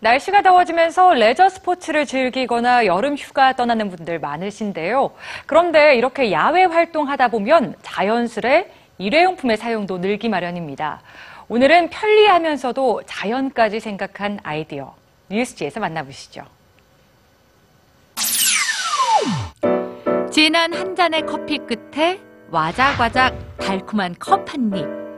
날씨가 더워지면서 레저 스포츠를 즐기거나 여름 휴가 떠나는 분들 많으신데요. 그런데 이렇게 야외 활동하다 보면 자연스레 일회용품의 사용도 늘기 마련입니다. 오늘은 편리하면서도 자연까지 생각한 아이디어. 뉴스지에서 만나보시죠. 진한 한 잔의 커피 끝에 와작와작 달콤한 컵 한 입.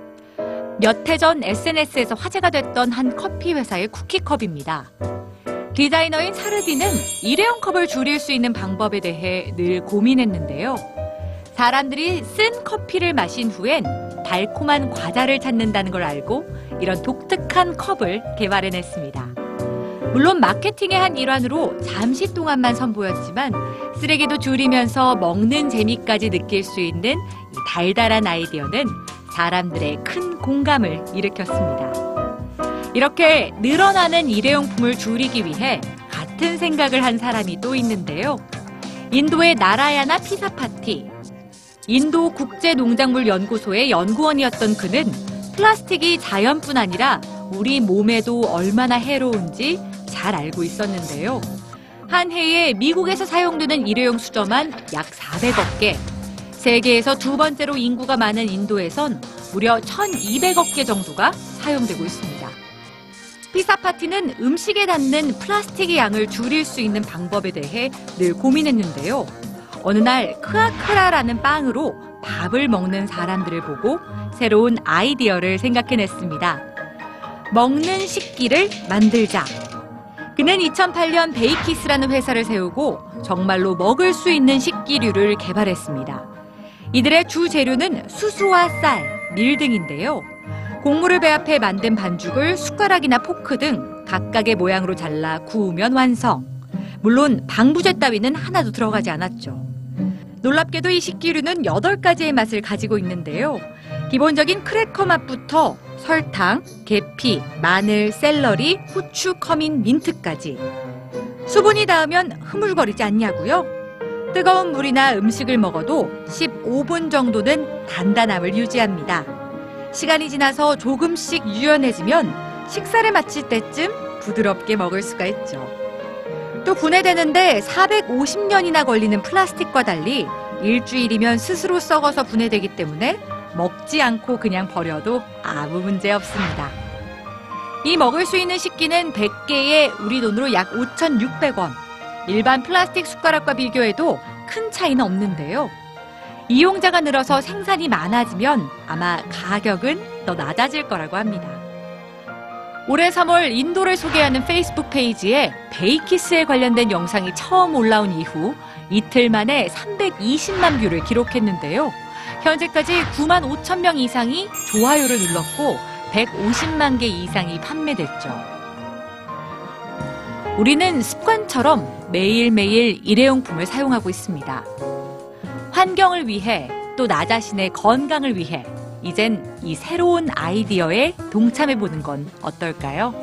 몇 해 전 SNS에서 화제가 됐던 한 커피 회사의 쿠키컵입니다. 디자이너인 사르디는 일회용 컵을 줄일 수 있는 방법에 대해 늘 고민했는데요. 사람들이 쓴 커피를 마신 후엔 달콤한 과자를 찾는다는 걸 알고 이런 독특한 컵을 개발해냈습니다. 물론 마케팅의 한 일환으로 잠시 동안만 선보였지만 쓰레기도 줄이면서 먹는 재미까지 느낄 수 있는 이 달달한 아이디어는 사람들의 큰 공감을 일으켰습니다. 이렇게 늘어나는 일회용품을 줄이기 위해 같은 생각을 한 사람이 또 있는데요. 인도의 나라야나 피사 파티. 인도 국제농작물 연구소의 연구원이었던 그는 플라스틱이 자연뿐 아니라 우리 몸에도 얼마나 해로운지 잘 알고 있었는데요. 한 해에 미국에서 사용되는 일회용 수저만 약 400억 개, 세계에서 두 번째로 인구가 많은 인도에선 무려 1,200억 개 정도가 사용되고 있습니다. 피사파티는 음식에 닿는 플라스틱의 양을 줄일 수 있는 방법에 대해 늘 고민했는데요. 어느 날 카크라라는 빵으로 밥을 먹는 사람들을 보고 새로운 아이디어를 생각해냈습니다. 먹는 식기를 만들자. 그는 2008년 베이키스라는 회사를 세우고 정말로 먹을 수 있는 식기류를 개발했습니다. 이들의 주 재료는 수수와 쌀, 밀 등인데요. 곡물을 배합해 만든 반죽을 숟가락이나 포크 등 각각의 모양으로 잘라 구우면 완성. 물론 방부제 따위는 하나도 들어가지 않았죠. 놀랍게도 이 식기류는 8가지의 맛을 가지고 있는데요. 기본적인 크래커 맛부터 설탕, 계피, 마늘, 샐러리, 후추, 커민, 민트까지. 수분이 닿으면 흐물거리지 않냐고요? 뜨거운 물이나 음식을 먹어도 15분 정도는 단단함을 유지합니다. 시간이 지나서 조금씩 유연해지면 식사를 마칠 때쯤 부드럽게 먹을 수가 있죠. 또 분해되는데 450년이나 걸리는 플라스틱과 달리 일주일이면 스스로 썩어서 분해되기 때문에 먹지 않고 그냥 버려도 아무 문제 없습니다. 이 먹을 수 있는 식기는 100개에 우리 돈으로 약 5,600원. 일반 플라스틱 숟가락과 비교해도 큰 차이는 없는데요. 이용자가 늘어서 생산이 많아지면 아마 가격은 더 낮아질 거라고 합니다. 올해 3월 인도를 소개하는 페이스북 페이지에 Bakeys에 관련된 영상이 처음 올라온 이후 이틀 만에 320만 뷰를 기록했는데요. 현재까지 9만 5천 명 이상이 좋아요를 눌렀고 150만 개 이상이 판매됐죠. 우리는 습관처럼 매일매일 일회용품을 사용하고 있습니다. 환경을 위해 또 나 자신의 건강을 위해 이젠 이 새로운 아이디어에 동참해 보는 건 어떨까요?